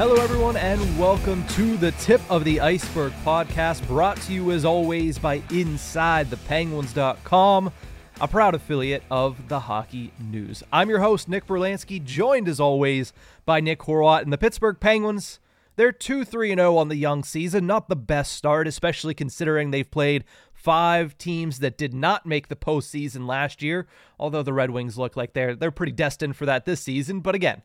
Hello, everyone, and welcome to the Tip of the Ice-Burgh podcast, brought to you as always by InsideThePenguins.com, a proud affiliate of the Hockey News. I'm your host, Nick Brlansky, joined as always by Nick Horwat and the Pittsburgh Penguins. They're 2 3 0 on the young season, not the best start, especially considering they've played five teams that did not make the postseason last year, although the Red Wings look like they're, they're pretty destined for that this season. But again,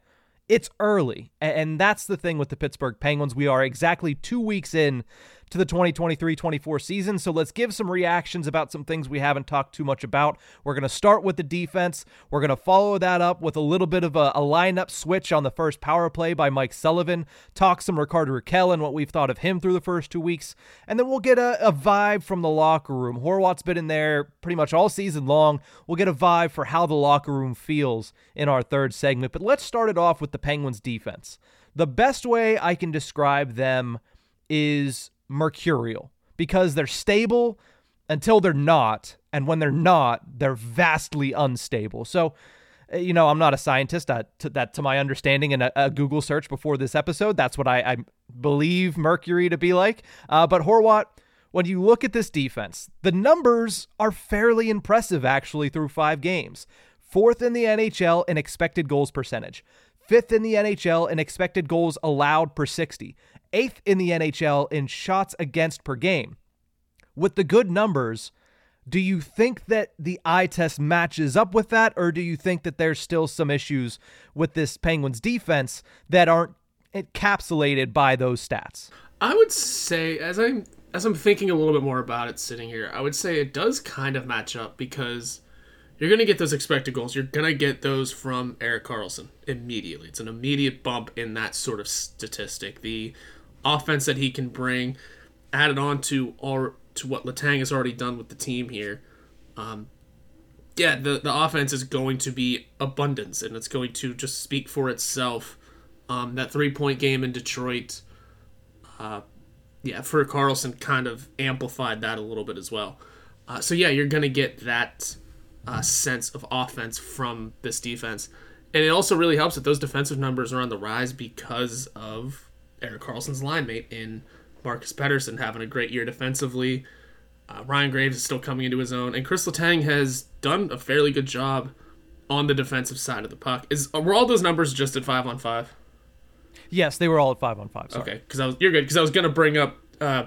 it's early. And that's the thing with the Pittsburgh Penguins. We are exactly two weeks in to the 2023 24 season. So let's give some reactions about some things we haven't talked too much about. We're going to start with the defense. We're going to follow that up with a little bit of a, a, lineup switch on the first power play by Mike Sullivan, talk some Ricardo Rakell and what we've thought of him through the first two weeks. And then we'll get a, a vibe from the locker room. Horwat's been in there pretty much all season long. We'll get a vibe for how the locker room feels in our third segment. But let's start it off with the Penguins defense. The best way I can describe them is mercurial because they're stable until they're not. And when they're not, they're vastly unstable. So, uh, you know, I'm not a scientist. That, to, that to my understanding, in a, a, Google search before this episode, that's what I, I believe Mercury to be like. Uh, but Horwat, when you look at this defense, the numbers are fairly impressive actually through five games. Fourth in the NHL in expected goals percentage, fifth in the NHL in expected goals allowed per 60, eighth in the NHL in shots against per game. With the good numbers, do you think that the eye test matches up with that, or do you think that there's still some issues with this Penguins defense that aren't encapsulated by those stats? I would say, as I'm as I'm thinking a little bit more about it sitting here, I would say it does kind of match up because you're going to get those expected goals. You're going to get those from Erik Karlsson immediately. It's an immediate bump in that sort of statistic. The offense that he can bring, added on to all to what Letang has already done with the team here. Um, yeah, the the offense is going to be abundance, and it's going to just speak for itself. Um, that three point game in Detroit, uh, yeah, for Karlsson kind of amplified that a little bit as well. Uh, so yeah, you're gonna get that uh, sense of offense from this defense, and it also really helps that those defensive numbers are on the rise because of Erik Karlsson's line mate in Marcus Pettersson having a great year defensively. Uh, Ryan Graves is still coming into his own, and Kris Letang has done a fairly good job on the defensive side of the puck. Is were all those numbers just at five on five? Yes, they were all at five on five. Sorry. Okay, because I was you're good because I was gonna bring up uh,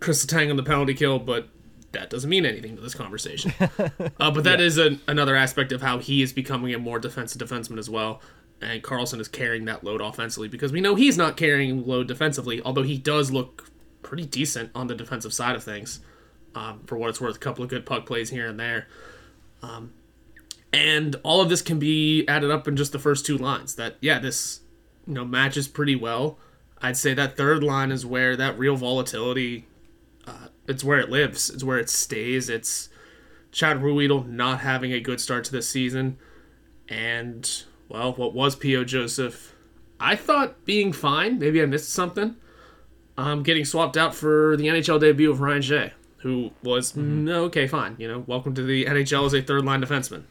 Kris Letang on the penalty kill, but that doesn't mean anything to this conversation. uh, but that yeah. is a, another aspect of how he is becoming a more defensive defenseman as well and Karlsson is carrying that load offensively because we know he's not carrying load defensively, although he does look pretty decent on the defensive side of things. Um, for what it's worth, a couple of good puck plays here and there. Um, and all of this can be added up in just the first two lines. That yeah, this you know matches pretty well. I'd say that third line is where that real volatility. Uh, it's where it lives. It's where it stays. It's Chad Ruhwedel not having a good start to this season, and well, what was P.O. Joseph? I thought being fine. Maybe I missed something. Um, getting swapped out for the NHL debut of Ryan Shea, who was mm, okay, fine. You know, welcome to the NHL as a third line defenseman.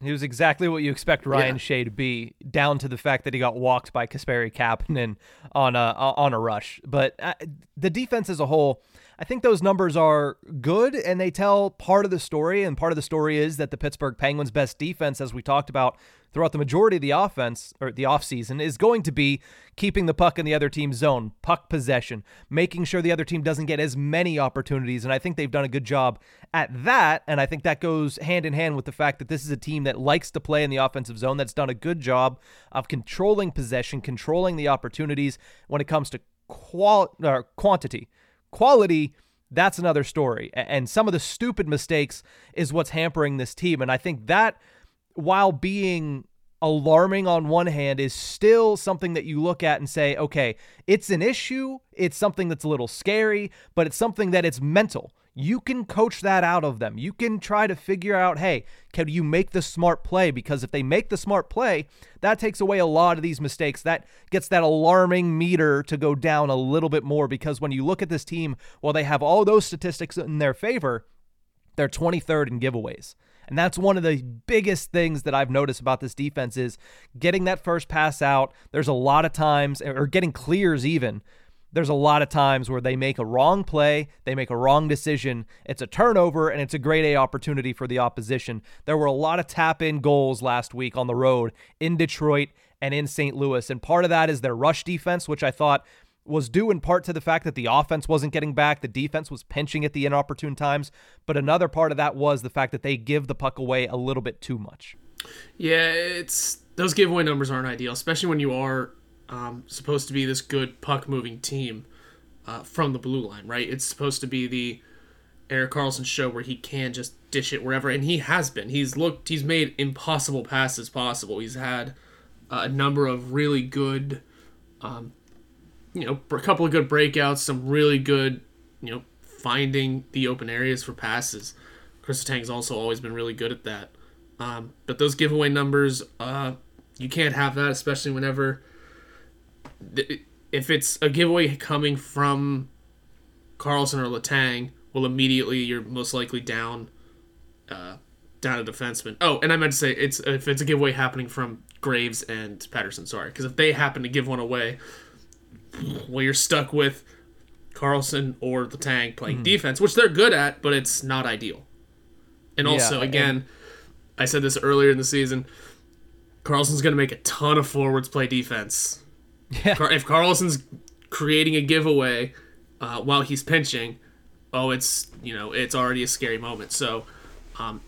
He was exactly what you expect Ryan Yeah. Shea to be, down to the fact that he got walked by Kasperi Kapanen on a on a rush. But uh, the defense as a whole, I think those numbers are good, and they tell part of the story. And part of the story is that the Pittsburgh Penguins' best defense, as we talked about throughout the majority of the offense or the offseason, is going to be keeping the puck in the other team's zone, puck possession, making sure the other team doesn't get as many opportunities. And I think they've done a good job at that. And I think that goes hand in hand with the fact that this is a team that likes to play in the offensive zone, that's done a good job of controlling possession, controlling the opportunities when it comes to qual- or quantity. Quality, that's another story. And some of the stupid mistakes is what's hampering this team. And I think that, while being alarming on one hand, is still something that you look at and say, okay, it's an issue. It's something that's a little scary, but it's something that it's mental. You can coach that out of them. You can try to figure out, hey, can you make the smart play? Because if they make the smart play, that takes away a lot of these mistakes. That gets that alarming meter to go down a little bit more. Because when you look at this team, while they have all those statistics in their favor, they're 23rd in giveaways. And that's one of the biggest things that I've noticed about this defense is getting that first pass out. There's a lot of times, or getting clears even. There's a lot of times where they make a wrong play, they make a wrong decision. It's a turnover, and it's a great A opportunity for the opposition. There were a lot of tap in goals last week on the road in Detroit and in St. Louis. And part of that is their rush defense, which I thought was due in part to the fact that the offense wasn't getting back, the defense was pinching at the inopportune times, but another part of that was the fact that they give the puck away a little bit too much. Yeah, it's those giveaway numbers aren't ideal, especially when you are um, supposed to be this good puck moving team uh, from the blue line, right? It's supposed to be the Erik Karlsson show where he can just dish it wherever, and he has been. He's looked, he's made impossible passes possible. He's had uh, a number of really good, um, you know, a couple of good breakouts, some really good, you know, finding the open areas for passes. Chris Tang's also always been really good at that. Um, but those giveaway numbers, uh, you can't have that, especially whenever if it's a giveaway coming from Karlsson or Letang, well, immediately you're most likely down, uh, down a defenseman. Oh, and I meant to say it's if it's a giveaway happening from Graves and Pettersson. Sorry, because if they happen to give one away, well, you're stuck with Karlsson or Letang playing defense, which they're good at, but it's not ideal. And also, Yeah, again, I said this earlier in the season. Karlsson's going to make a ton of forwards play defense. Yeah. Car- if Karlsson's creating a giveaway uh, while he's pinching, oh, it's you know it's already a scary moment. So um,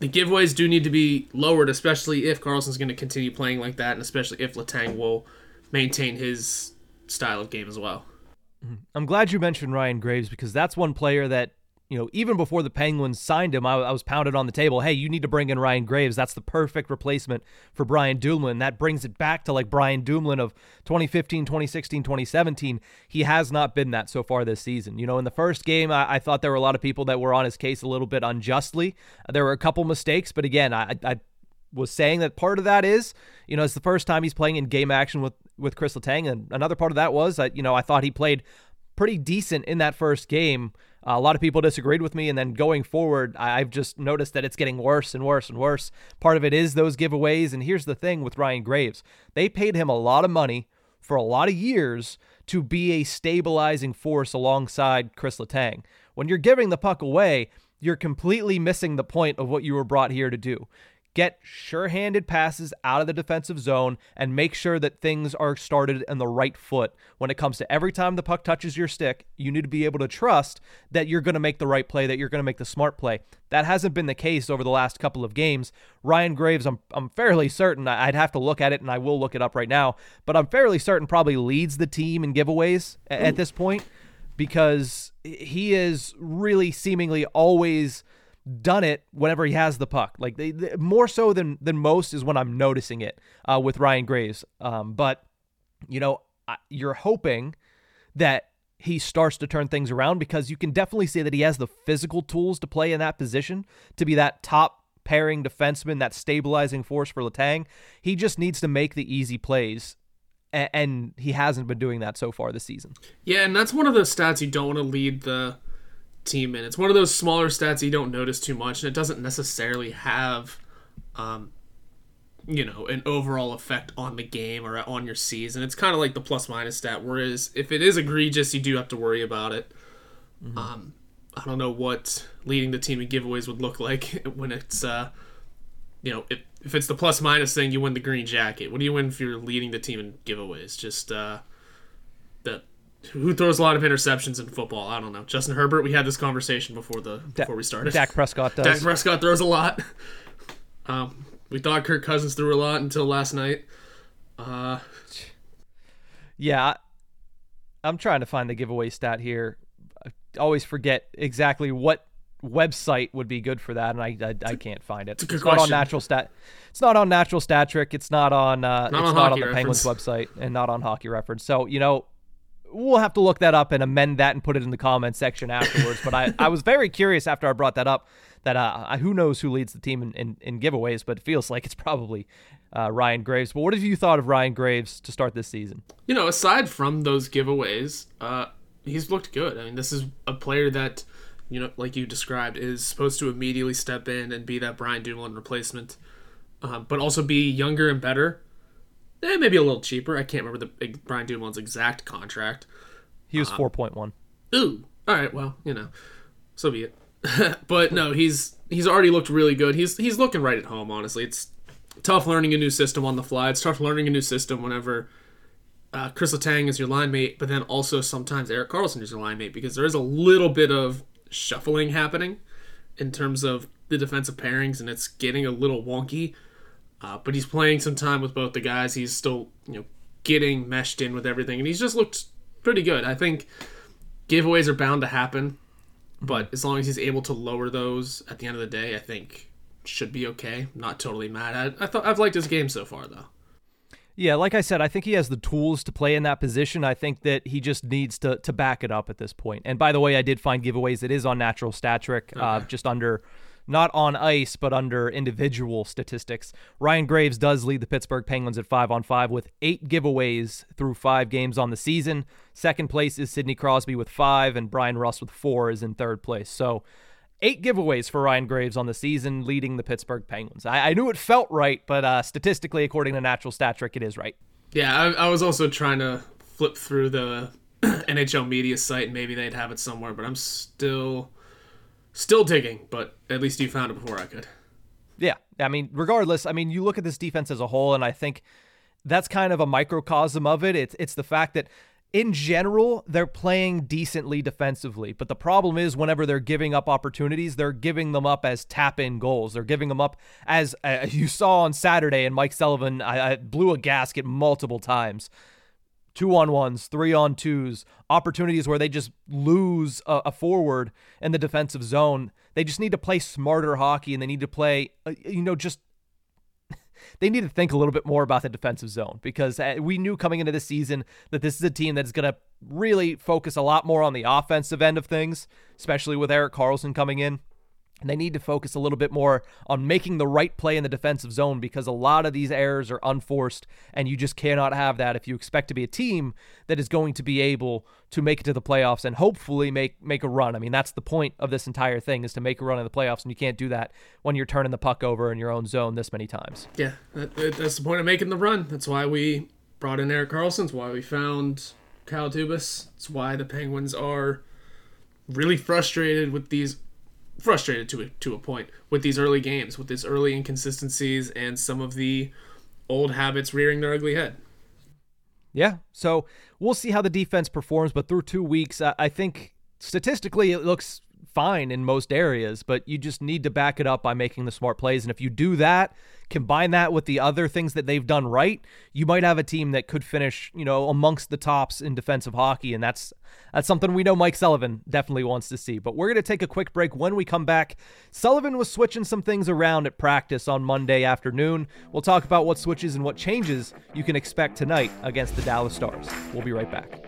the giveaways do need to be lowered, especially if Karlsson's going to continue playing like that, and especially if Letang will maintain his style of game as well. I'm glad you mentioned Ryan Graves because that's one player that, you know, even before the Penguins signed him, I, I was pounded on the table. Hey, you need to bring in Ryan Graves. That's the perfect replacement for Brian Dumoulin. That brings it back to like Brian Dumoulin of 2015, 2016, 2017. He has not been that so far this season. You know, in the first game, I, I thought there were a lot of people that were on his case a little bit unjustly. There were a couple mistakes, but again, I, I was saying that part of that is, you know, it's the first time he's playing in game action with with Kris Letang, and another part of that was that you know I thought he played pretty decent in that first game. A lot of people disagreed with me, and then going forward, I've just noticed that it's getting worse and worse and worse. Part of it is those giveaways, and here's the thing with Ryan Graves: they paid him a lot of money for a lot of years to be a stabilizing force alongside Kris Letang. When you're giving the puck away, you're completely missing the point of what you were brought here to do. Get sure handed passes out of the defensive zone and make sure that things are started in the right foot. When it comes to every time the puck touches your stick, you need to be able to trust that you're going to make the right play, that you're going to make the smart play. That hasn't been the case over the last couple of games. Ryan Graves, I'm, I'm fairly certain, I'd have to look at it and I will look it up right now, but I'm fairly certain probably leads the team in giveaways a- at this point because he is really seemingly always done it whenever he has the puck. Like they, they- more so than than most is when I'm noticing it uh, with Ryan Graves. Um, but you know, I- you're hoping that he starts to turn things around because you can definitely say that he has the physical tools to play in that position to be that top pairing defenseman, that stabilizing force for Letang. He just needs to make the easy plays. And he hasn't been doing that so far this season. Yeah, and that's one of those stats you don't want to lead the team in. It's one of those smaller stats you don't notice too much, and it doesn't necessarily have um, you know, an overall effect on the game or on your season. It's kind of like the plus minus stat. Whereas if it is egregious, you do have to worry about it. Mm-hmm. Um, I don't know what leading the team in giveaways would look like when it's, uh, you know, if, if it's the plus minus thing, you win the green jacket. What do you win if you're leading the team in giveaways? Just uh, the who throws a lot of interceptions in football? I don't know. Justin Herbert. We had this conversation before the before we started. Dak Prescott does. Dak Prescott throws a lot. Um, we thought Kirk Cousins threw a lot until last night. Uh, yeah, I'm trying to find the giveaway stat here. I always forget exactly what website would be good for that, and I I, I can't find it. It's, it's not on natural stat. It's not on Natural Stat Trick. It's not on. Uh, not it's on not on the Penguins website, and not on Hockey Reference. So you know, we'll have to look that up and amend that and put it in the comments section afterwards. but I I was very curious after I brought that up that uh, who knows who leads the team in, in, in giveaways, but it feels like it's probably uh, Ryan Graves. But what have you thought of Ryan Graves to start this season? You know, aside from those giveaways, uh, he's looked good. I mean, this is a player that, you know, like you described, is supposed to immediately step in and be that Brian Dumoulin replacement, uh, but also be younger and better. Eh, maybe a little cheaper. I can't remember the Brian Dumoulin's exact contract. He was uh, four point one. Ooh, all right. Well, you know, so be it. but no, he's he's already looked really good. He's he's looking right at home. Honestly, it's tough learning a new system on the fly. It's tough learning a new system whenever uh, Kris Letang is your line mate, but then also sometimes Erik Karlsson is your line mate because there is a little bit of shuffling happening in terms of the defensive pairings, and it's getting a little wonky. Uh, but he's playing some time with both the guys. He's still you know getting meshed in with everything, and he's just looked pretty good. I think giveaways are bound to happen. But as long as he's able to lower those at the end of the day, I think should be okay. not totally mad at. I thought I've liked his game so far though. Yeah, like I said, I think he has the tools to play in that position. I think that he just needs to to back it up at this point. And by the way, I did find giveaways. It is on Natural Stat Trick, uh, okay. uh, just under not on ice, but under individual statistics. Ryan Graves does lead the Pittsburgh Penguins at five on five with eight giveaways through five games on the season. Second place is Sidney Crosby with five, and Bryan Rust with four is in third place. So eight giveaways for Ryan Graves on the season, leading the Pittsburgh Penguins. I, I knew it felt right, but uh, statistically, according to Natural Stat Trick, it is right. Yeah, I, I was also trying to flip through the NHL media site, and maybe they'd have it somewhere, but I'm still Still digging, but at least you found it before I could. Yeah. I mean, regardless, I mean, you look at this defense as a whole, and I think that's kind of a microcosm of it. It's it's the fact that in general, they're playing decently defensively. But the problem is, whenever they're giving up opportunities, they're giving them up as tap in goals. They're giving them up as uh, you saw on Saturday, and Mike Sullivan I, I blew a gasket multiple times two on ones, three on twos, opportunities where they just lose a, a, forward in the defensive zone. They just need to play smarter hockey and they need to play, uh, you know, just they need to think a little bit more about the defensive zone because uh, we knew coming into this season that this is a team that's going to really focus a lot more on the offensive end of things, especially with Erik Karlsson coming in. And they need to focus a little bit more on making the right play in the defensive zone because a lot of these errors are unforced, and you just cannot have that if you expect to be a team that is going to be able to make it to the playoffs and hopefully make make a run. I mean, that's the point of this entire thing is to make a run in the playoffs, and you can't do that when you're turning the puck over in your own zone this many times. Yeah, that, that's the point of making the run. That's why we brought in Erik Karlsson. why we found Kyle Dubas. It's why the Penguins are really frustrated with these frustrated to a, to a point with these early games, with these early inconsistencies and some of the old habits rearing their ugly head. Yeah, so we'll see how the defense performs, but through two weeks, I think statistically it looks fine in most areas, but you just need to back it up by making the smart plays. And if you do that, combine that with the other things that they've done right, you might have a team that could finish, you know, amongst the tops in defensive hockey. And that's that's something we know Mike Sullivan definitely wants to see. But we're gonna take a quick break. When we come back, Sullivan was switching some things around at practice on Monday afternoon. We'll talk about what switches and what changes you can expect tonight against the Dallas Stars. We'll be right back.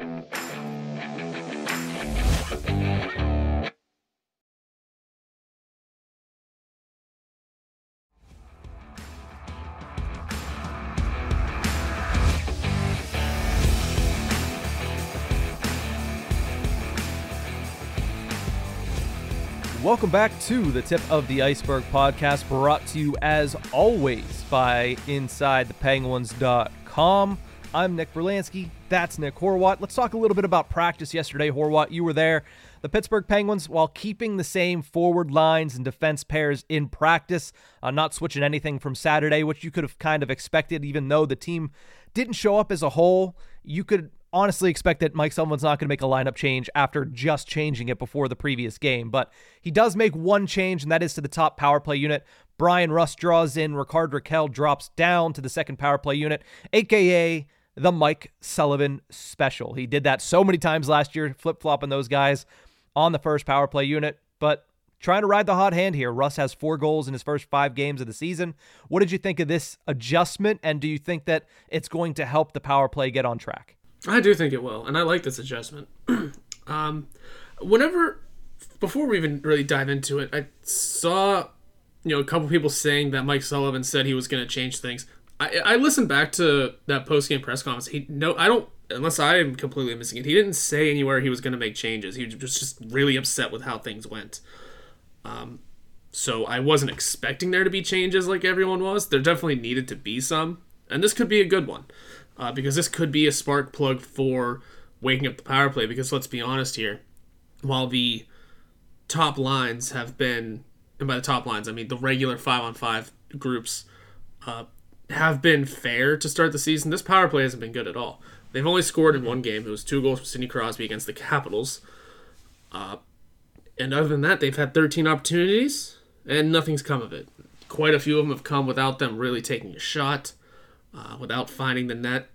Welcome back to the Tip of the Ice-Burgh podcast, brought to you as always by InsideThePenguins.com. I'm Nick Brlansky. That's Nick Horwat. Let's talk a little bit about practice yesterday. Horwat, you were there. The Pittsburgh Penguins, while keeping the same forward lines and defense pairs in practice, uh, not switching anything from Saturday, which you could have kind of expected, even though the team didn't show up as a whole. You could honestly expect that Mike Sullivan's not going to make a lineup change after just changing it before the previous game, but he does make one change, and that is to the top power play unit. Bryan Rust draws in, Rickard Rakell drops down to the second power play unit, aka the Mike Sullivan special. He did that so many times last year, flip flopping those guys on the first power play unit, but trying to ride the hot hand here. Rust has four goals in his first five games of the season. What did you think of this adjustment, and do you think that it's going to help the power play get on track? I do think it will, and I like this adjustment. um, whenever before we even really dive into it, I saw you know a couple people saying that Mike Sullivan said he was going to change things. I, I listened back to that post game press conference. He no, I don't unless I am completely missing it. He didn't say anywhere he was going to make changes. He was just really upset with how things went. Um, so I wasn't expecting there to be changes like everyone was. There definitely needed to be some, and this could be a good one uh, because this could be a spark plug for waking up the power play. Because let's be honest here, while the top lines have been, and by the top lines I mean the regular five on five groups, uh, have been fair to start the season. This power play hasn't been good at all. They've only scored in one game. It was two goals from Sidney Crosby against the Capitals. Uh, and other than that, they've had 13 opportunities, and nothing's come of it. Quite a few of them have come without them really taking a shot uh, without finding the net.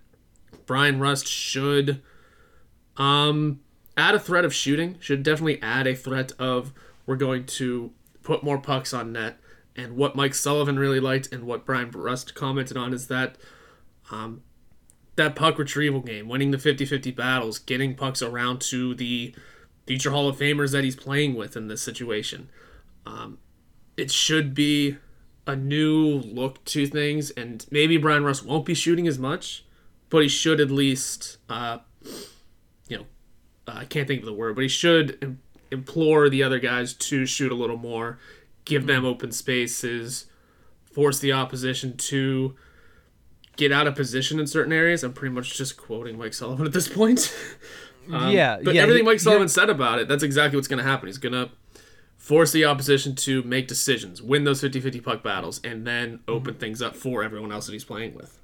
Bryan Rust should um, add a threat of shooting, should definitely add a threat of we're going to put more pucks on net. And what Mike Sullivan really liked and what Bryan Rust commented on is that um, that puck retrieval game, winning the 50 50 battles, getting pucks around to the future Hall of Famers that he's playing with in this situation. Um, it should be a new look to things, and maybe Bryan Rust won't be shooting as much, but he should at least, uh, you know, uh, I can't think of the word, but he should Im- implore the other guys to shoot a little more, give them open spaces, force the opposition to get out of position in certain areas. I'm pretty much just quoting Mike Sullivan at this point. um, yeah, but yeah, everything he- Mike Sullivan said about it, that's exactly what's going to happen. He's going to force the opposition to make decisions, win those 50-50 puck battles, and then open things up for everyone else that he's playing with.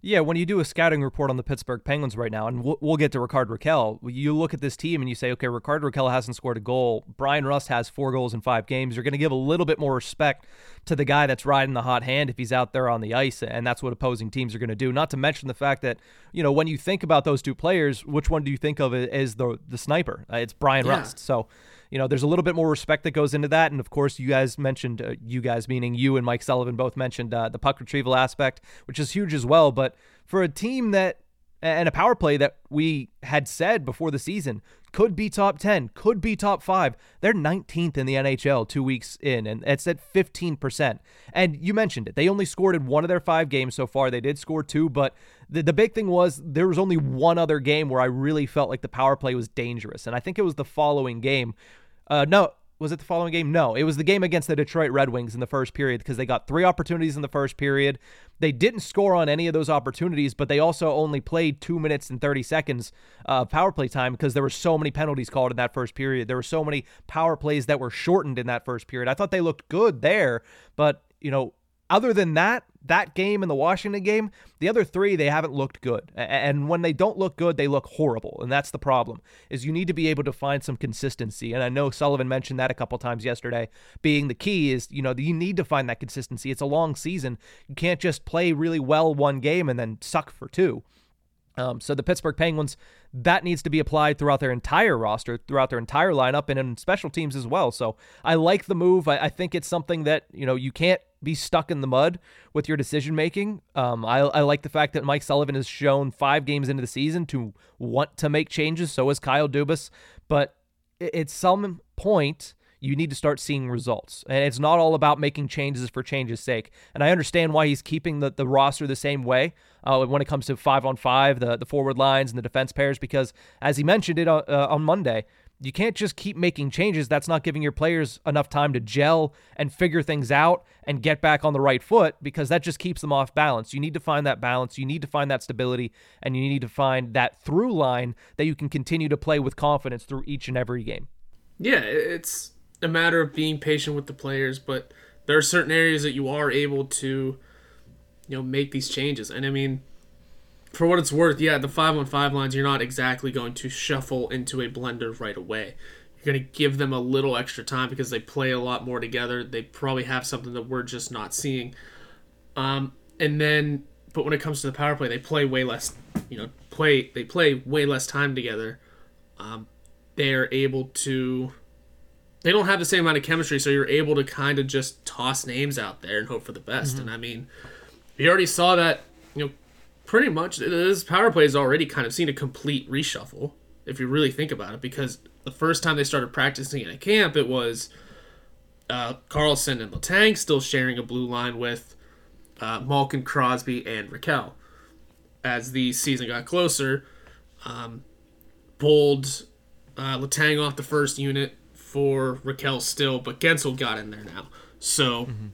Yeah, when you do a scouting report on the Pittsburgh Penguins right now, and we'll, we'll get to Rickard Rakell, you look at this team and you say, okay, Rickard Rakell hasn't scored a goal. Bryan Rust has four goals in five games. You're going to give a little bit more respect to the guy that's riding the hot hand if he's out there on the ice, and that's what opposing teams are going to do. Not to mention the fact that, you know, when you think about those two players, which one do you think of as the the sniper? Uh, it's Brian Yeah. Rust. So you know, there's a little bit more respect that goes into that. And of course, you guys mentioned, uh, you guys meaning you and Mike Sullivan both mentioned uh, the puck retrieval aspect, which is huge as well. But for a team that, and a power play that we had said before the season could be top 10, could be top five, they're 19th in the NHL two weeks in, and it's at 15%. And you mentioned it. They only scored in one of their five games so far. They did score two, but the, the big thing was there was only one other game where I really felt like the power play was dangerous. And I think it was the following game. Uh, no, was it the following game? No, it was the game against the Detroit Red Wings in the first period because they got three opportunities in the first period. They didn't score on any of those opportunities, but they also only played two minutes and 30 seconds of power play time because there were so many penalties called in that first period. There were so many power plays that were shortened in that first period. I thought they looked good there, but, you know, other than that, that game and the Washington game, the other three they haven't looked good. And when they don't look good, they look horrible. And that's the problem. Is you need to be able to find some consistency. And I know Sullivan mentioned that a couple times yesterday. Being the key is, you know, you need to find that consistency. It's a long season. You can't just play really well one game and then suck for two. Um, so the Pittsburgh Penguins, that needs to be applied throughout their entire roster, throughout their entire lineup, and in special teams as well. So I like the move. I, I think it's something that you know you can't be stuck in the mud with your decision making. Um, I, I like the fact that Mike Sullivan has shown five games into the season to want to make changes. So has Kyle Dubas, but at some point you need to start seeing results. And it's not all about making changes for change's sake. And I understand why he's keeping the, the roster the same way uh, when it comes to five on five, the, the forward lines and the defense pairs, because as he mentioned it uh, uh, on Monday, you can't just keep making changes. That's not giving your players enough time to gel and figure things out and get back on the right foot because that just keeps them off balance. You need to find that balance. You need to find that stability and you need to find that through line that you can continue to play with confidence through each and every game. Yeah, it's a matter of being patient with the players, but there are certain areas that you are able to, you know, make these changes. And I mean, for what it's worth, yeah, the five on five lines, you're not exactly going to shuffle into a blender right away. You're going to give them a little extra time because they play a lot more together. They probably have something that we're just not seeing. Um, and then, but when it comes to the power play, they play way less. You know, play they play way less time together. Um, they are able to. They don't have the same amount of chemistry, so you're able to kind of just toss names out there and hope for the best. Mm-hmm. And I mean, we already saw that. You know, pretty much this power play has already kind of seen a complete reshuffle if you really think about it because the first time they started practicing in a camp it was uh, Karlsson and Letang still sharing a blue line with uh, Malkin, Crosby, and Rakell. As the season got closer, um, pulled uh, Letang off the first unit for Rakell still, but Guentzel got in there now. So mm-hmm.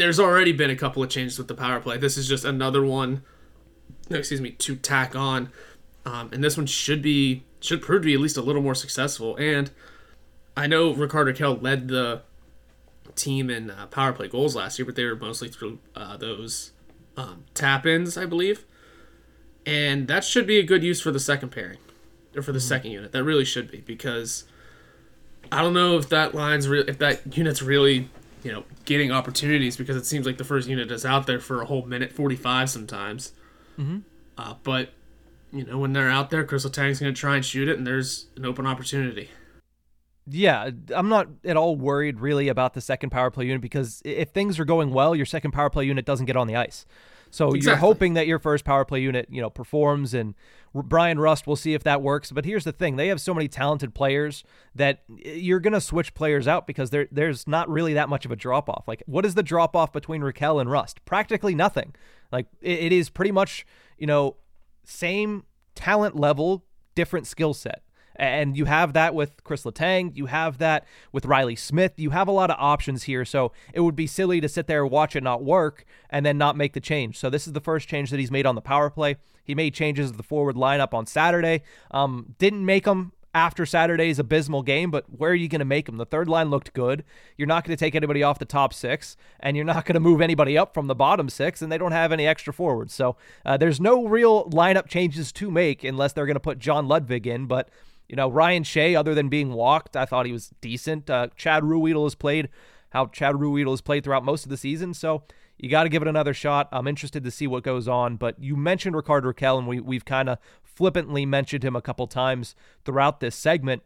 There's already been a couple of changes with the power play. This is just another one no, excuse me, to tack on. Um, and this one should be should prove to be at least a little more successful. And I know Rickard Rakell led the team in uh, power play goals last year, but they were mostly through uh, those um, tap ins, I believe. And that should be a good use for the second pairing or for the mm-hmm. second unit. That really should be because I don't know if that line's re- if that unit's really you know getting opportunities because it seems like the first unit is out there for a whole minute forty five sometimes. Mm-hmm. Uh, but you know, when they're out there, Crystal Letang's going to try and shoot it, and there's an open opportunity. Yeah, I'm not at all worried really about the second power play unit because if things are going well, your second power play unit doesn't get on the ice. So exactly. you're hoping that your first power play unit, you know, performs and Bryan Rust will see if that works. But here's the thing: they have so many talented players that you're going to switch players out because there there's not really that much of a drop off. Like, what is the drop off between Rakell and Rust? Practically nothing. Like, it, it is pretty much you know same talent level, different skill set. And you have that with Kris Letang. You have that with Reilly Smith. You have a lot of options here. So it would be silly to sit there, watch it not work, and then not make the change. So this is the first change that he's made on the power play. He made changes to the forward lineup on Saturday. Um, didn't make them after Saturday's abysmal game, but where are you going to make them? The third line looked good. You're not going to take anybody off the top six, and you're not going to move anybody up from the bottom six, and they don't have any extra forwards. So uh, there's no real lineup changes to make unless they're going to put John Ludvig in. But you know, Ryan Shea, other than being walked, I thought he was decent. Uh, Chad Ruhwedel has played how Chad Ruhwedel has played throughout most of the season, so you got to give it another shot. I'm interested to see what goes on. But you mentioned Rickard Rakell, and we, we've kind of flippantly mentioned him a couple times throughout this segment.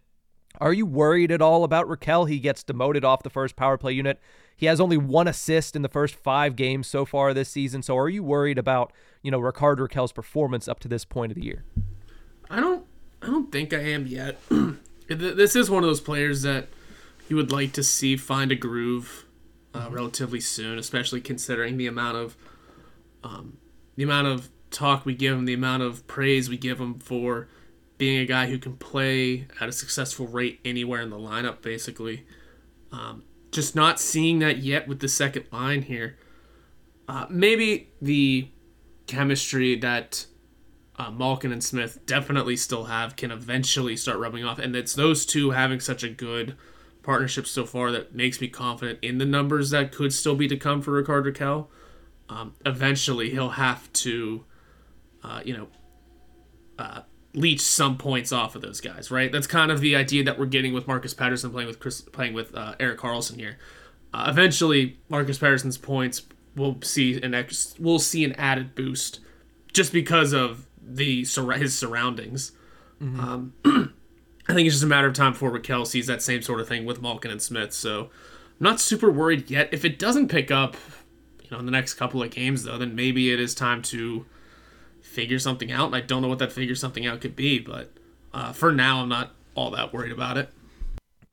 Are you worried at all about Rakell? He gets demoted off the first power play unit. He has only one assist in the first five games so far this season. So are you worried about, you know, Rickard Rakell's performance up to this point of the year? I don't I don't think I am yet. this is one of those players that you would like to see find a groove uh, relatively soon, especially considering the amount of um, the amount of talk we give him, the amount of praise we give him for being a guy who can play at a successful rate anywhere in the lineup, basically. Um, just not seeing that yet with the second line here. Uh, maybe the chemistry that uh, Malkin and Smith definitely still have can eventually start rubbing off. And it's those two having such a good partnership so far that makes me confident in the numbers that could still be to come for Rickard Rakell. Um, eventually, he'll have to, uh, you know, uh, leech some points off of those guys, right? That's kind of the idea that we're getting with Marcus Pettersson playing with Chris, playing with uh, Erik Karlsson here. Uh, eventually, Marcus Pettersson's points will see an ex- will see an added boost just because of the his surroundings. Mm-hmm. Um, I think it's just a matter of time before Rakell sees that same sort of thing with Malkin and Smith. So I'm not super worried yet. If it doesn't pick up, you know, in the next couple of games though, then maybe it is time to figure something out. And I don't know what that figure something out could be, but uh, for now, I'm not all that worried about it.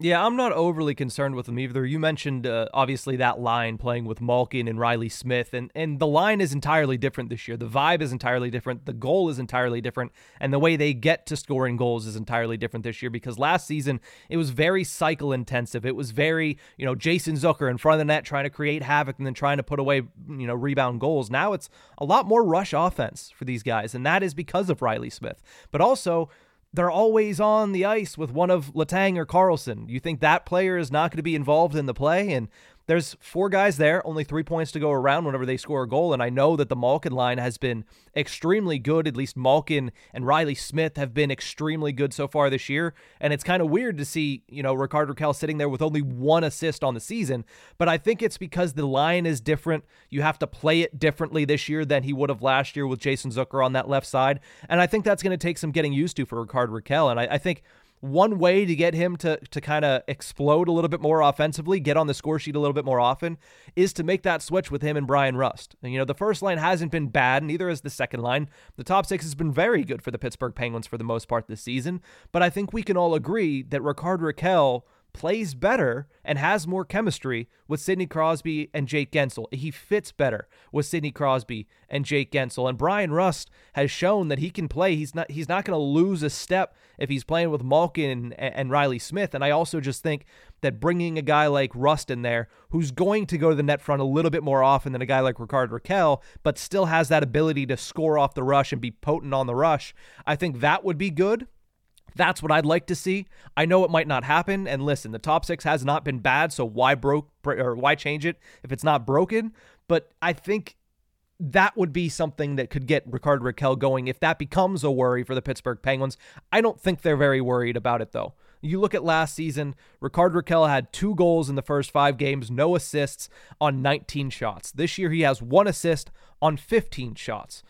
Yeah, I'm not overly concerned with them either. You mentioned uh, obviously that line playing with Malkin and Reilly Smith, and and the line is entirely different this year. The vibe is entirely different. The goal is entirely different, and the way they get to scoring goals is entirely different this year. Because last season it was very cycle intensive. It was very you know Jason Zucker in front of the net trying to create havoc and then trying to put away you know rebound goals. Now it's a lot more rush offense for these guys, and that is because of Riley Smith, but also they're always on the ice with one of Letang or Karlsson. You think that player is not going to be involved in the play? And there's four guys there, only three points to go around whenever they score a goal. And I know that the Malkin line has been extremely good. At least Malkin and Reilly Smith have been extremely good so far this year. And it's kind of weird to see, you know, Rickard Rakell sitting there with only one assist on the season. But I think it's because the line is different. You have to play it differently this year than he would have last year with Jason Zucker on that left side. And I think that's going to take some getting used to for Rickard Rakell. And I, I think one way to get him to to kind of explode a little bit more offensively, get on the score sheet a little bit more often, is to make that switch with him and Bryan Rust. And, you know, the first line hasn't been bad, neither has the second line. The top six has been very good for the Pittsburgh Penguins for the most part this season, but I think we can all agree that Rickard Rakell plays better and has more chemistry with Sidney Crosby and Jake Guentzel. He fits better with Sidney Crosby and Jake Guentzel. And Bryan Rust has shown that he can play. He's not he's not going to lose a step if he's playing with Malkin and, and Reilly Smith. And I also just think that bringing a guy like Rust in there, who's going to go to the net front a little bit more often than a guy like Rickard Rakell, but still has that ability to score off the rush and be potent on the rush, I think that would be good. That's what I'd like to see. I know it might not happen. And listen, the top six has not been bad, so why broke or why change it if it's not broken? But I think that would be something that could get Rickard Rakell going if that becomes a worry for the Pittsburgh Penguins. I don't think they're very worried about it though. You look at last season, Rickard Rakell had two goals in the first five games, no assists on 19 shots. This year he has one assist on 15 shots.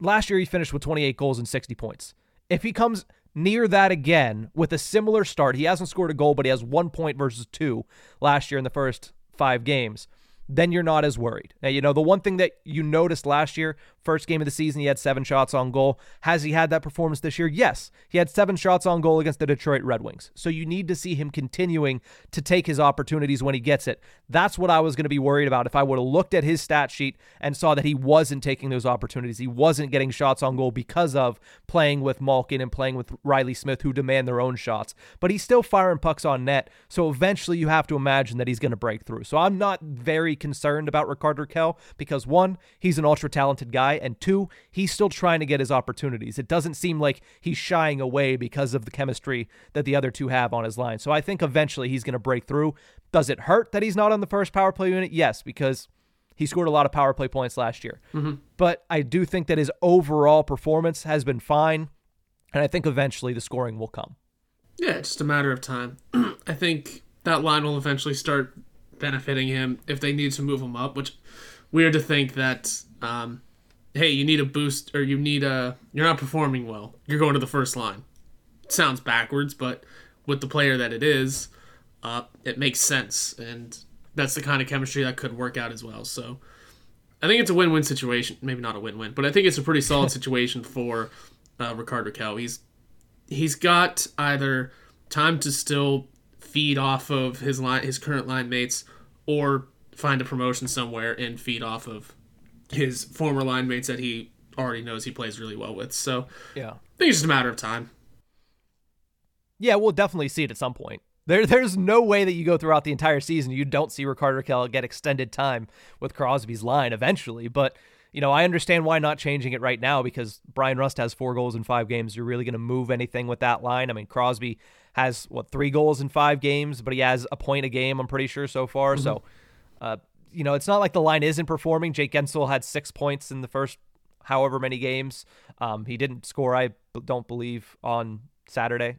Last year he finished with 28 goals and 60 points. If he comes near that again with a similar start. He hasn't scored a goal, but he has one point versus two last year in the first five games then you're not as worried. Now, you know, the one thing that you noticed last year, first game of the season, he had seven shots on goal. Has he had that performance this year? Yes. He had seven shots on goal against the Detroit Red Wings. So you need to see him continuing to take his opportunities when he gets it. That's what I was going to be worried about if I would have looked at his stat sheet and saw that he wasn't taking those opportunities. He wasn't getting shots on goal because of playing with Malkin and playing with Reilly Smith, who demand their own shots. But he's still firing pucks on net. So eventually you have to imagine that he's going to break through. So I'm not very concerned about Rickard Rakell because one, he's an ultra talented guy, and two, he's still trying to get his opportunities. It doesn't seem like he's shying away because of the chemistry that the other two have on his line. So I think eventually he's going to break through. Does it hurt that he's not on the first power play unit? Yes, because he scored a lot of power play points last year. Mm-hmm. But I do think that his overall performance has been fine, and I think eventually the scoring will come. Yeah, it's just a matter of time. I think that line will eventually start benefiting him if they need to move him up. Which weird to think that, um, hey, you need a boost or you need a you're not performing well. You're going to the first line. sounds backwards, but with the player that it is, uh, it makes sense, and that's the kind of chemistry that could work out as well. So. I think it's a win-win situation. Maybe not a win-win, but I think it's a pretty solid situation for uh, Rickard Rakell. He's he's got either time to still feed off of his line, his current line mates, or find a promotion somewhere and feed off of his former line mates that he already knows he plays really well with. So yeah, I think it's just a matter of time. Yeah, we'll definitely see it at some point. There, there's no way that you go throughout the entire season you don't see Ricardo Rakell get extended time with Crosby's line eventually. But you know, I understand why not changing it right now because Bryan Rust has four goals in five games. You're really going to move anything with that line. I mean, Crosby has what three goals in five games, but he has a point a game. I'm pretty sure so far. Mm-hmm. So, uh, you know, it's not like the line isn't performing. Jake Guentzel had six points in the first however many games. Um, he didn't score, I don't believe, on Saturday.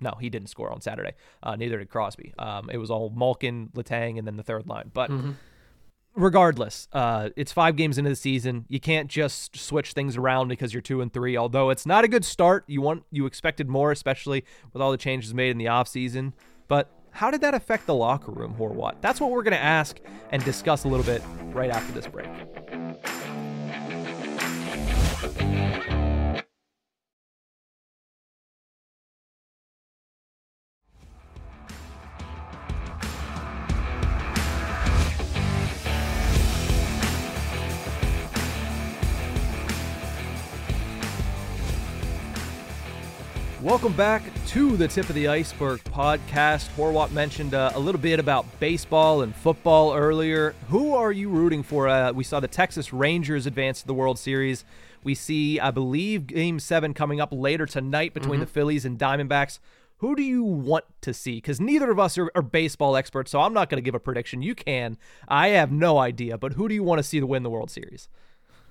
No, he didn't score on Saturday. Uh, neither did Crosby. Um, it was all Malkin, Letang, and then the third line. But mm-hmm. regardless, uh, it's five games into the season. You can't just switch things around because you're two and three. Although it's not a good start, you want you expected more, especially with all the changes made in the offseason. But how did that affect the locker room, Horwat? That's what we're going to ask and discuss a little bit right after this break. Welcome back to the Tip of the Ice-Burgh podcast. Horwat mentioned uh, a little bit about baseball and football earlier. Who are you rooting for? Uh, we saw the Texas Rangers advance to the World Series. We see, I believe, Game 7 coming up later tonight between mm-hmm. the Phillies and Diamondbacks. Who do you want to see? Because neither of us are, are baseball experts, so I'm not going to give a prediction. You can. I have no idea, but who do you want to see to win the World Series?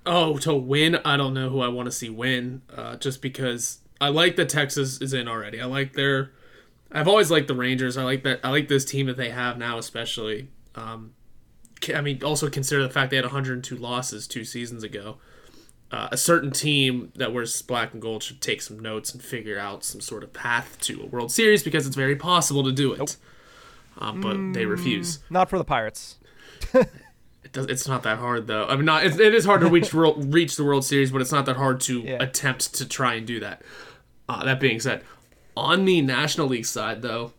Oh, to win, I don't know who I want to see win. Uh, just because I like that Texas is in already. I like their. I've always liked the Rangers. I like that. I like this team that they have now, especially. Um, I mean, also consider the fact they had 102 losses two seasons ago. Uh, a certain team that wears black and gold should take some notes and figure out some sort of path to a World Series because it's very possible to do it. Nope. Uh, but mm, they refuse. Not for the Pirates. it does, it's not that hard though. I mean, not it, it is hard to reach reach the World Series, but it's not that hard to yeah. attempt to try and do that. Uh, that being said, on the National League side, though,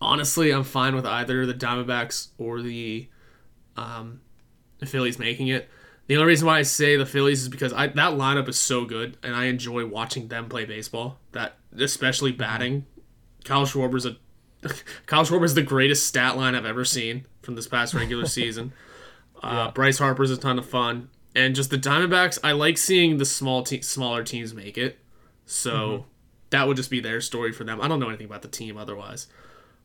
honestly, I'm fine with either the Diamondbacks or the um, the Phillies making it. The only reason why I say the Phillies is because I, that lineup is so good, and I enjoy watching them play baseball. That especially batting, Kyle Schwarber's a Kyle Schwarber's the greatest stat line I've ever seen from this past regular season. Uh, yeah. Bryce Harper's a ton of fun, and just the Diamondbacks. I like seeing the small te- smaller teams make it. So mm-hmm. that would just be their story for them. I don't know anything about the team otherwise.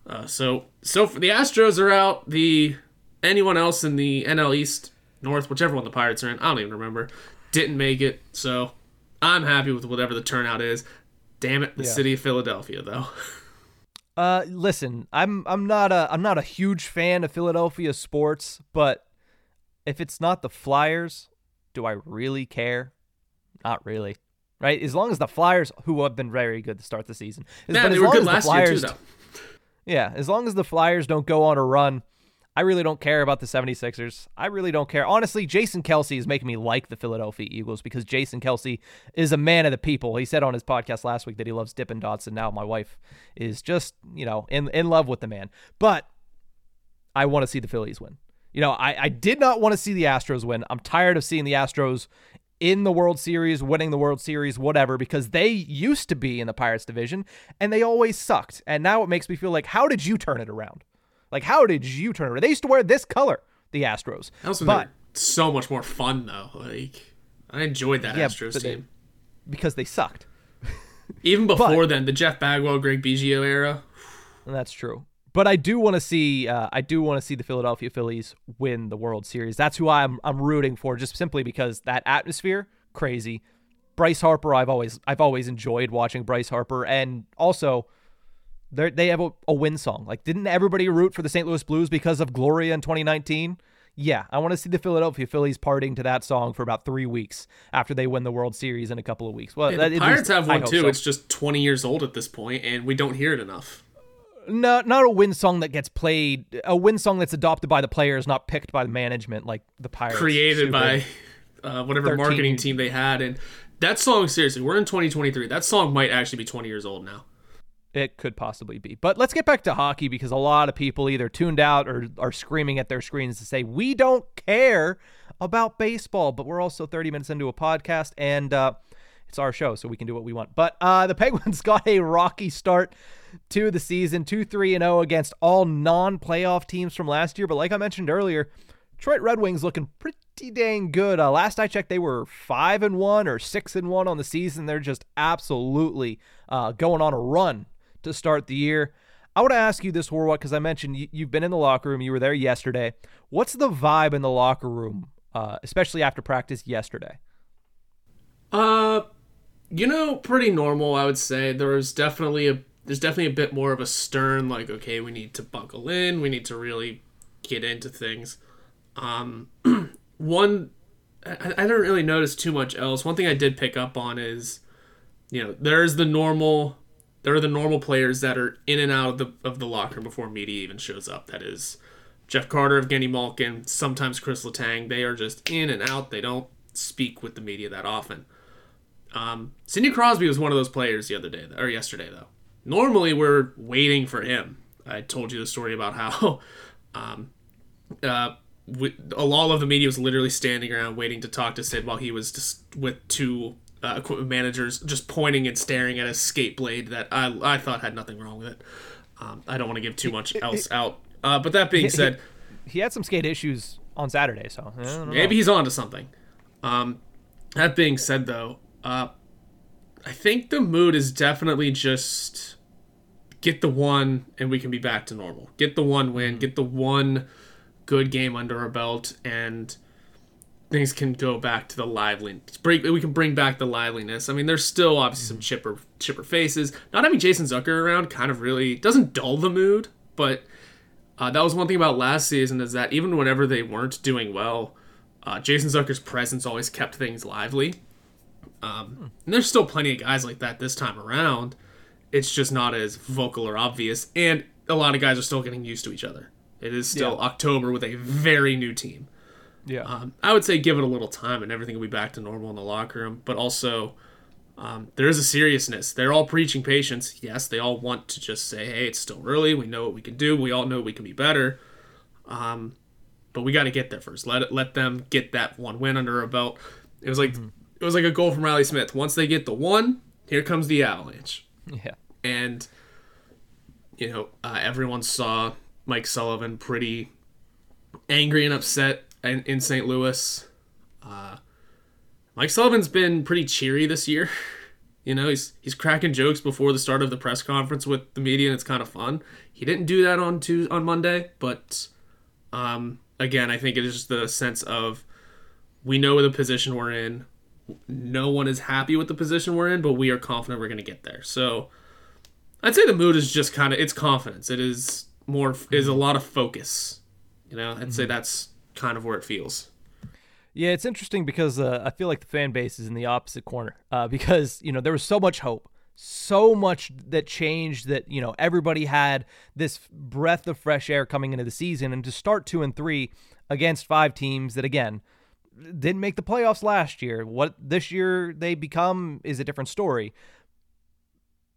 Uh, so so the Astros are out. The anyone else in the NL East, North, whichever one the Pirates are in, I don't even remember, didn't make it. So I'm happy with whatever the turnout is. Damn it, the yeah. city of Philadelphia though. Uh, listen, I'm I'm not a I'm not a huge fan of Philadelphia sports, but if it's not the Flyers, do I really care? Not really right? As long as the Flyers, who have been very good to start the season, yeah, but they were good last Flyers, year too, though. Yeah, as long as the Flyers don't go on a run, I really don't care about the 76ers. I really don't care. Honestly, Jason Kelce is making me like the Philadelphia Eagles because Jason Kelce is a man of the people. He said on his podcast last week that he loves Dippin' Dots, and now my wife is just, you know, in, in love with the man. But I want to see the Phillies win. You know, I, I did not want to see the Astros win. I'm tired of seeing the Astros in the World Series, winning the World Series, whatever, because they used to be in the Pirates division and they always sucked. And now it makes me feel like, how did you turn it around? Like, how did you turn it around? They used to wear this color, the Astros. That but so much more fun though. Like, I enjoyed that yeah, Astros team they, because they sucked. Even before but, then, the Jeff Bagwell, Greg Biggio era. That's true but I do want to see uh, I do want to see the Philadelphia Phillies win the World Series. That's who I'm I'm rooting for, just simply because that atmosphere crazy. Bryce Harper, I've always I've always enjoyed watching Bryce Harper, and also they they have a, a win song. Like, didn't everybody root for the St. Louis Blues because of Gloria in 2019? Yeah, I want to see the Philadelphia Phillies partying to that song for about three weeks after they win the World Series in a couple of weeks. Well, yeah, the Pirates least, have one too. So. It's just 20 years old at this point, and we don't hear it enough not not a win song that gets played. A win song that's adopted by the players, not picked by the management, like the Pirates. Created by uh, whatever 13. marketing team they had, and that song. Seriously, we're in 2023. That song might actually be 20 years old now. It could possibly be. But let's get back to hockey because a lot of people either tuned out or are screaming at their screens to say, we don't care about baseball. But we're also 30 minutes into a podcast and uh, it's our show, so we can do what we want. But uh, the Penguins got a rocky start to the season, 2 3 and 0 against all non playoff teams from last year. But like I mentioned earlier, Detroit Red Wings looking pretty dang good. Uh, last I checked, they were 5 and 1 or 6 and 1 on the season. They're just absolutely uh, going on a run to start the year. I want to ask you this, Horwat, because I mentioned you, have been in the locker room. You were there yesterday. What's the vibe in the locker room, uh, especially after practice yesterday? Uh, you know, pretty normal. I would say there was definitely a there's definitely a bit more of a stern like okay we need to buckle in we need to really get into things. Um one I, I don't really notice too much else. One thing i did pick up on is you know there's the normal there are the normal players that are in and out of the of the locker room before media even shows up. That is jeff carter evgeny malkin sometimes Kris Letang. They are just in and out. They don't speak with the media that often. Um, Sidney Crosby was one of those players the other day or yesterday though normally we're waiting for him. I told you the story about how um, uh, we, a lot of the media was literally standing around waiting to talk to Sid while he was just with two uh, equipment managers just pointing and staring at a skate blade that I I thought had nothing wrong with it. Um, I don't want to give too much else out. Uh, but that being said, he had some skate issues on Saturday, so maybe he's on to something. Um, that being said, though, uh, I think the mood is definitely just get the one and we can be back to normal. Get the one win, get the one good game under our belt, and things can go back to the liveliness. We can bring back the liveliness. I mean, there's still obviously some chipper chipper faces. Not having Jason Zucker around kind of really doesn't dull the mood, but uh, that was one thing about last season is that even whenever they weren't doing well, uh, Jason Zucker's presence always kept things lively. Um, and there's still plenty of guys like that this time around. It's just not as vocal or obvious, and a lot of guys are still getting used to each other. It is still yeah. October with a very new team. Yeah. Um, I would say give it a little time and everything will be back to normal in the locker room. But also, um, there is a seriousness. They're all preaching patience. Yes, they all want to just say, hey, it's still early. We know what we can do. We all know we can be better. Um, but we got to get there first. Let it, let them get that one win under a belt. It was like mm-hmm. it was like a goal from Reilly Smith. Once they get the one, here comes the avalanche. Yeah. And you know, uh, everyone saw Mike Sullivan pretty angry and upset in, in St. Louis. Uh, Mike Sullivan's been pretty cheery this year. You know, he's he's cracking jokes before the start of the press conference with the media, and it's kind of fun. He didn't do that on Tuesday, on Monday, but um, again, I think it is just the sense of we know the position we're in. No one is happy with the position we're in, but we are confident we're going to get there. So I'd say the mood is just kind of it's confidence. It is more is a lot of focus. You know, I'd say mm-hmm. that's kind of where it feels. Yeah, it's interesting because uh, I feel like the fan base is in the opposite corner uh, because you know there was so much hope, so much that changed that you know everybody had this breath of fresh air coming into the season, and to start two and three against five teams that again didn't make the playoffs last year. What this year they become is a different story.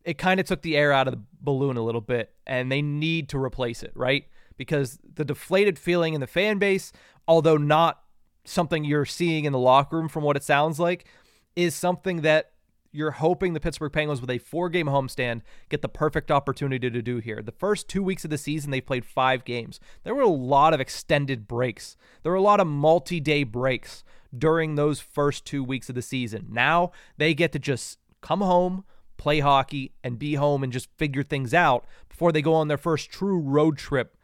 It kind of took the air out of the balloon a little bit, and they need to replace it, right? Because the deflated feeling in the fan base, although not something you're seeing in the locker room from what it sounds like, is something that you're hoping the Pittsburgh Penguins, with a four game homestand, get the perfect opportunity to do here. The first two weeks of the season, they played five games. There were a lot of extended breaks, there were a lot of multi day breaks during those first two weeks of the season. Now they get to just come home, play hockey, and be home and just figure things out before they go on their first true road trip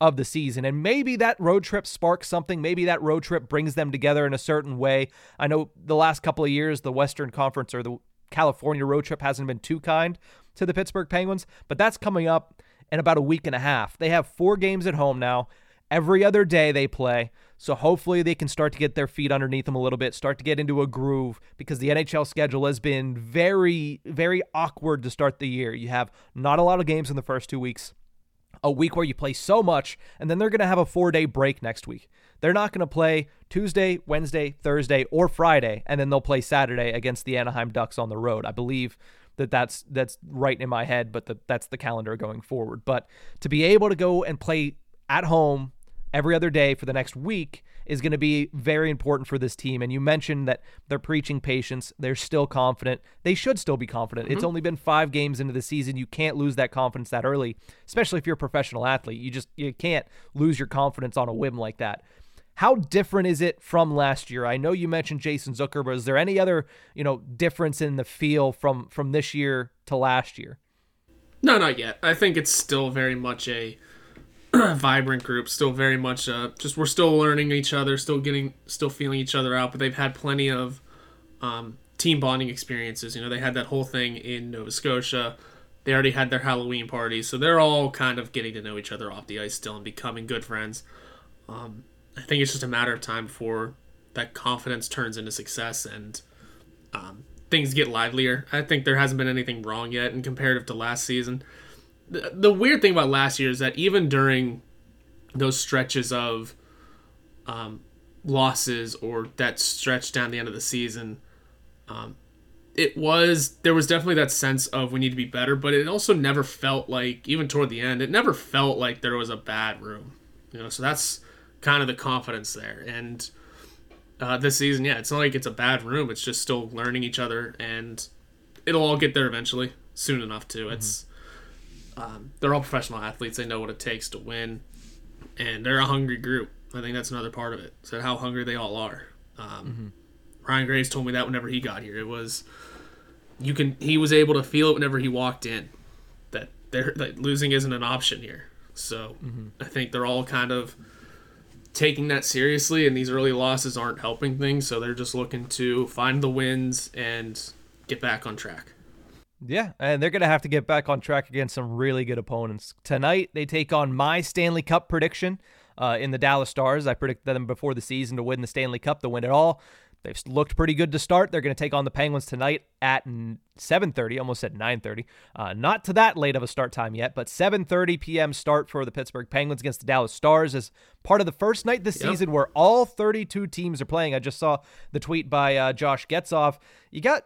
of the season. And maybe that road trip sparks something. Maybe that road trip brings them together in a certain way. I know the last couple of years, the Western Conference or the California road trip hasn't been too kind to the Pittsburgh Penguins, but that's coming up in about a week and a half. They have four games at home now. Every other day they play. So hopefully they can start to get their feet underneath them a little bit, start to get into a groove because the NHL schedule has been very, very awkward to start the year. You have not a lot of games in the first two weeks a week where you play so much, and then they're going to have a four day break next week. They're not going to play Tuesday, Wednesday, Thursday, or Friday, and then they'll play Saturday against the Anaheim Ducks on the road. I believe that that's that's right in my head, but the, that's the calendar going forward. But to be able to go and play at home every other day for the next week is going to be very important for this team. And you mentioned that they're preaching patience. They're still confident. They should still be confident. Mm-hmm. It's only been five games into the season. You can't lose that confidence that early, especially if you're a professional athlete. You just you can't lose your confidence on a whim like that. How different is it from last year? I know you mentioned Jason Zucker, but is there any other, you know, difference in the feel from from this year to last year? No, not yet. I think it's still very much a vibrant group. Still very much uh, just we're still learning each other, still getting, still feeling each other out. But they've had plenty of um, team bonding experiences. You know, they had that whole thing in Nova Scotia. They already had their Halloween party, so they're all kind of getting to know each other off the ice still and becoming good friends. Um, I think it's just a matter of time before that confidence turns into success and um, things get livelier. I think there hasn't been anything wrong yet in comparative to last season the, the weird thing about last year is that even during those stretches of um, losses or that stretch down the end of the season, um, it was there was definitely that sense of we need to be better, but it also never felt like even toward the end, it never felt like there was a bad room. You know, so that's kind of the confidence there. And uh, this season. Yeah, it's not like it's a bad room. It's just still learning each other, and it'll all get there eventually, soon enough too. Mm-hmm. It's um, they're all professional athletes. They know what it takes to win, and they're a hungry group. I think that's another part of it. So how hungry they all are. Um, mm-hmm. Ryan Graves told me that whenever he got here, it was you can. He was able to feel it whenever he walked in that they're that losing isn't an option here. So mm-hmm. I think they're all kind of taking that seriously, and these early losses aren't helping things. So they're just looking to find the wins and get back on track. Yeah, and they're going to have to get back on track against some really good opponents. Tonight, they take on my Stanley Cup prediction uh, in the Dallas Stars. I predicted them before the season to win the Stanley Cup, to win it all. They've looked pretty good to start. They're going to take on the Penguins tonight at 7:30. Almost at 9:30. Uh, not to that late of a start time yet, but 7:30 p.m. start for the Pittsburgh Penguins against the Dallas Stars is part of the first night this yep. season where all 32 teams are playing. I just saw the tweet by uh, Josh Getzoff. You got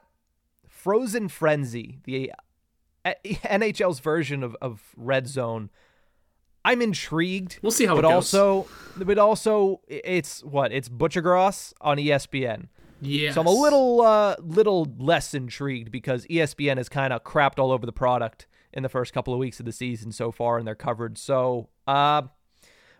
Frozen Frenzy, the uh, NHL's version of, of Red Zone. I'm intrigued. We'll see how but it goes. also, but also, it's what it's Buccigross on ESPN. Yeah. So I'm a little, uh, little less intrigued because ESPN has kind of crapped all over the product in the first couple of weeks of the season so far and they're covered. So, uh,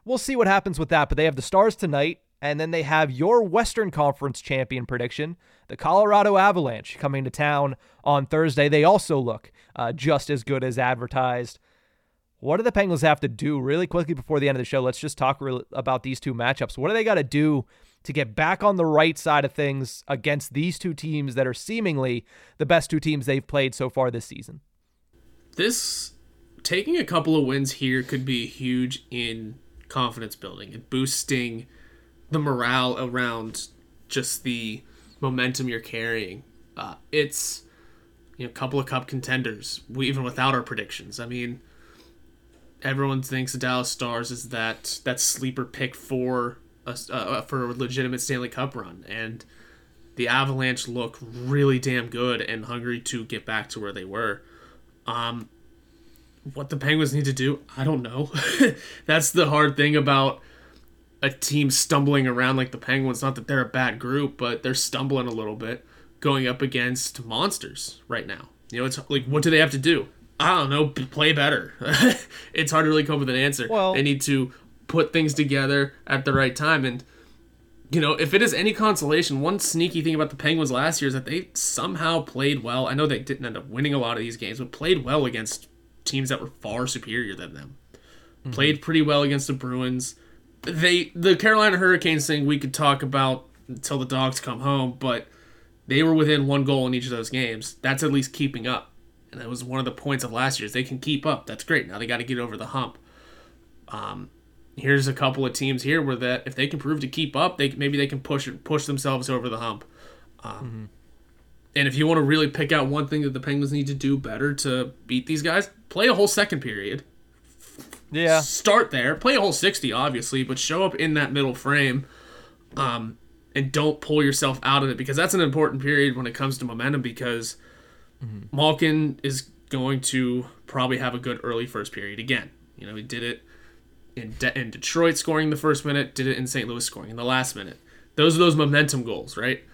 we'll see what happens with that. But they have the Stars tonight. And then they have your Western Conference champion prediction, the Colorado Avalanche, coming to town on Thursday. They also look uh, just as good as advertised. What do the Penguins have to do really quickly before the end of the show? Let's just talk re- about these two matchups. What do they got to do to get back on the right side of things against these two teams that are seemingly the best two teams they've played so far this season? This taking a couple of wins here could be huge in confidence building and boosting the morale around just the momentum you're carrying. Uh, it's you know a couple of cup contenders, we, even without our predictions. I mean, everyone thinks the Dallas Stars is that that sleeper pick for a, uh, for a legitimate Stanley Cup run, and the Avalanche look really damn good and hungry to get back to where they were. Um, what the Penguins need to do, I don't know. That's the hard thing about a team stumbling around like the Penguins. Not that they're a bad group, but they're stumbling a little bit going up against monsters right now. You know, it's like, what do they have to do? I don't know, play better. it's hard to really come up with an answer. Well, they need to put things together at the right time. And, you know, if it is any consolation, one sneaky thing about the Penguins last year is that they somehow played well. I know they didn't end up winning a lot of these games, but played well against teams that were far superior than them. Mm-hmm. Played pretty well against the Bruins they the Carolina Hurricanes thing we could talk about until the dogs come home, but they were within one goal in each of those games. That's at least keeping up. And that was one of the points of last year's. They can keep up. That's great. Now they got to get over the hump. Um, here's a couple of teams here where that if they can prove to keep up, they maybe they can push push themselves over the hump. Um, mm-hmm. And if you want to really pick out one thing that the Penguins need to do better to beat these guys, play a whole second period. Yeah. Start there. Play a whole 60, obviously, but show up in that middle frame. Um, and don't pull yourself out of it because that's an important period when it comes to momentum because mm-hmm. Malkin is going to probably have a good early first period again. You know, he did it in, De- in Detroit scoring the first minute, did it in St. Louis scoring in the last minute. Those are those momentum goals, right?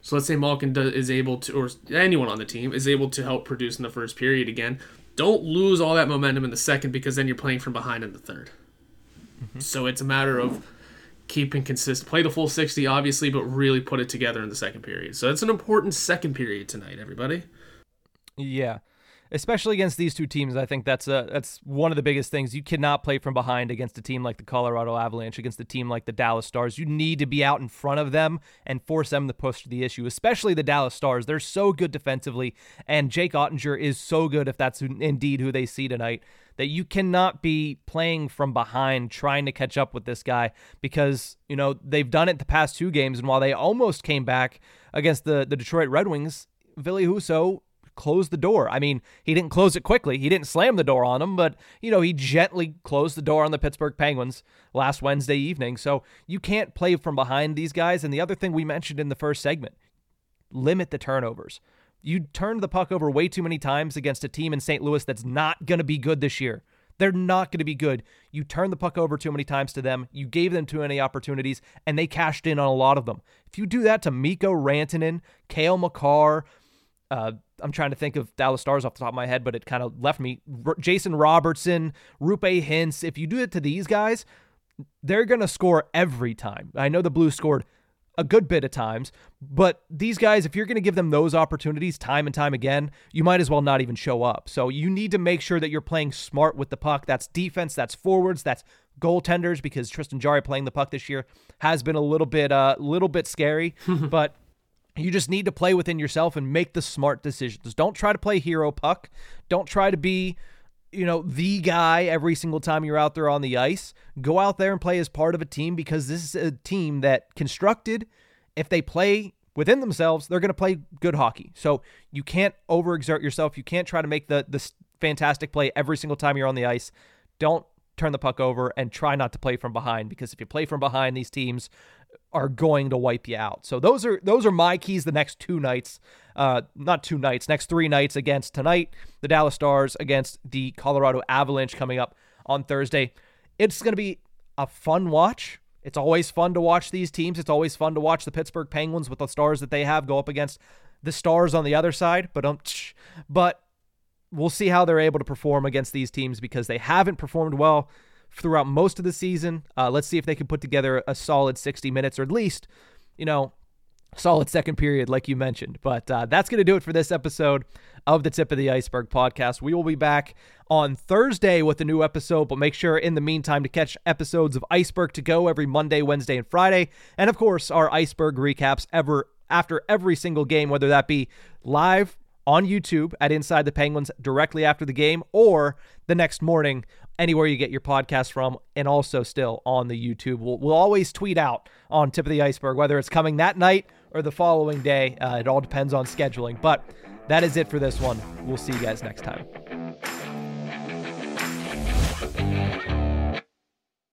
So let's say Malkin does, is able to, or anyone on the team is able to help produce in the first period again. Don't lose all that momentum in the second because then you're playing from behind in the 3rd mm-hmm. So it's a matter of keeping consistent. Play the full 60, obviously, but really put it together in the second period. So it's an important second period tonight, everybody. Yeah especially against these two teams. I think that's a that's one of the biggest things. You cannot play from behind against a team like the Colorado Avalanche, against a team like the Dallas Stars. You need to be out in front of them and force them to push the issue, especially the Dallas Stars. They're so good defensively, and Jake Oettinger is so good if that's indeed who they see tonight. That you cannot be playing from behind trying to catch up with this guy because, you know, they've done it the past two games. And while they almost came back against the, the Detroit Red Wings, Ville Husso closed the door. I mean, he didn't close it quickly. He didn't slam the door on them, but, you know, he gently closed the door on the Pittsburgh Penguins last Wednesday evening. So you can't play from behind these guys. And the other thing we mentioned in the first segment limit the turnovers. You turned the puck over way too many times against a team in St. Louis that's not going to be good this year. They're not going to be good. You turned the puck over too many times to them. You gave them too many opportunities, and they cashed in on a lot of them. If you do that to Mikko Rantanen, Cale Makar, uh, I'm trying to think of Dallas Stars off the top of my head, but it kind of left me. R- Jason Robertson, Roope Hintz. If you do it to these guys, they're going to score every time. I know the Blues scored a good bit of times, but these guys, if you're going to give them those opportunities time and time again, you might as well not even show up. So you need to make sure that you're playing smart with the puck. That's defense, that's forwards, that's goaltenders because Tristan Jarry playing the puck this year has been a little bit a uh, little bit scary, but you just need to play within yourself and make the smart decisions. Don't try to play hero puck. Don't try to be you know, the guy every single time you're out there on the ice. Go out there and play as part of a team because this is a team that constructed, if they play within themselves, they're going to play good hockey. So you can't overexert yourself. You can't try to make the the fantastic play every single time you're on the ice. Don't turn the puck over and try not to play from behind because if you play from behind, these teams are going to wipe you out. So those are those are my keys the next two nights. Uh, not two nights, next three nights against tonight, the Dallas Stars against the Colorado Avalanche coming up on Thursday. It's going to be a fun watch. It's always fun to watch these teams. It's always fun to watch the Pittsburgh Penguins with the stars that they have go up against the stars on the other side. But um, but we'll see how they're able to perform against these teams because they haven't performed well throughout most of the season. Uh, let's see if they can put together a solid 60 minutes or at least, you know, solid second period, like you mentioned. But uh, that's going to do it for this episode of the Tip of the Ice-Burgh podcast. We will be back on Thursday with a new episode, but make sure in the meantime to catch episodes of Ice-Burgh to go every Monday, Wednesday, and Friday. And of course, our Ice-Burgh recaps ever after every single game, whether that be live on YouTube at Inside the Penguins directly after the game or the next morning anywhere you get your podcast from, and also still on the YouTube. We'll, we'll always tweet out on Tip of the Ice-Burgh, whether it's coming that night or the following day. Uh, it all depends on scheduling. But that is it for this one. We'll see you guys next time.